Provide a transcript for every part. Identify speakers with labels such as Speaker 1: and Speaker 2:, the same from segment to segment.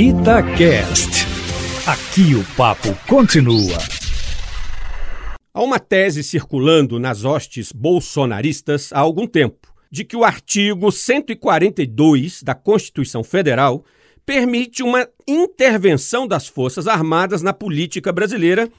Speaker 1: Itacast. Aqui o papo continua.
Speaker 2: Há uma tese circulando nas hostes bolsonaristas há algum tempo de que o artigo 142 da Constituição Federal permite uma intervenção das Forças Armadas na política brasileira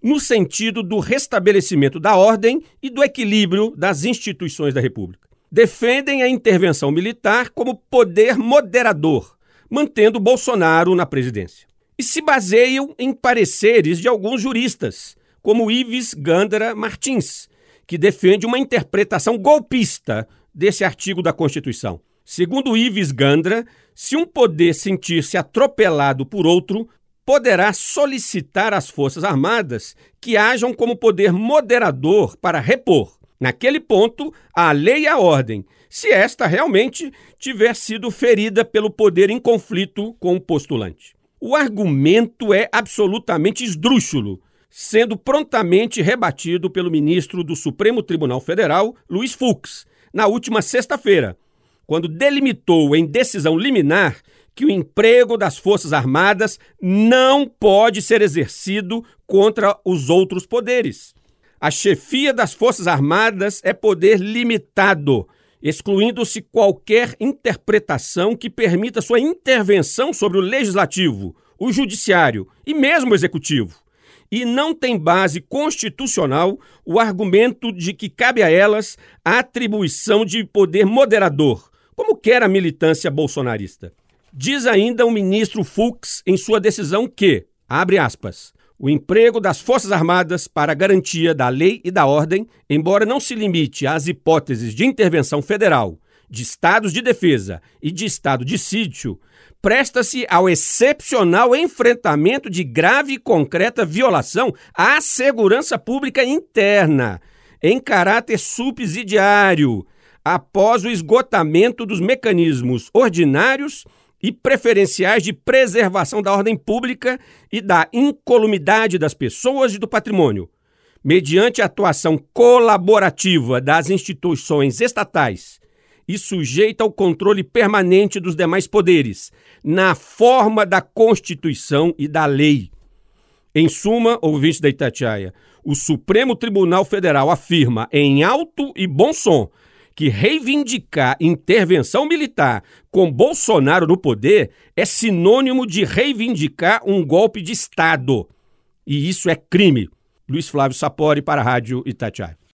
Speaker 2: no sentido do restabelecimento da ordem e do equilíbrio das instituições da República. Defendem a intervenção militar como poder moderador mantendo Bolsonaro na presidência. E se baseiam em pareceres de alguns juristas, como Ives Gandara Martins, que defende uma interpretação golpista desse artigo da Constituição. Segundo Ives Gandra, se um poder sentir-se atropelado por outro, poderá solicitar às Forças Armadas que hajam como poder moderador para repor, naquele ponto, a lei e a ordem, se esta realmente tiver sido ferida pelo poder em conflito com o postulante. O argumento é absolutamente esdrúxulo, sendo prontamente rebatido pelo ministro do Supremo Tribunal Federal, Luiz Fux, na última sexta-feira, quando delimitou em decisão liminar que o emprego das Forças Armadas não pode ser exercido contra os outros poderes. A chefia das Forças Armadas é poder limitado excluindo-se qualquer interpretação que permita sua intervenção sobre o legislativo, o judiciário e mesmo o executivo. E não tem base constitucional o argumento de que cabe a elas a atribuição de poder moderador, como quer a militância bolsonarista. Diz ainda o ministro Fux em sua decisão que, abre aspas, o emprego das Forças Armadas para garantia da lei e da ordem, embora não se limite às hipóteses de intervenção federal, de estados de defesa e de estado de sítio, presta-se ao excepcional enfrentamento de grave e concreta violação à segurança pública interna, em caráter subsidiário, após o esgotamento dos mecanismos ordinários e preferenciais de preservação da ordem pública e da incolumidade das pessoas e do patrimônio, mediante a atuação colaborativa das instituições estatais e sujeita ao controle permanente dos demais poderes, na forma da Constituição e da lei. Em suma, ouvinte da Itatiaia, o Supremo Tribunal Federal afirma em alto e bom som que reivindicar intervenção militar com Bolsonaro no poder é sinônimo de reivindicar um golpe de Estado. E isso é crime. Luiz Flávio Sapori para a Rádio Itatiaia.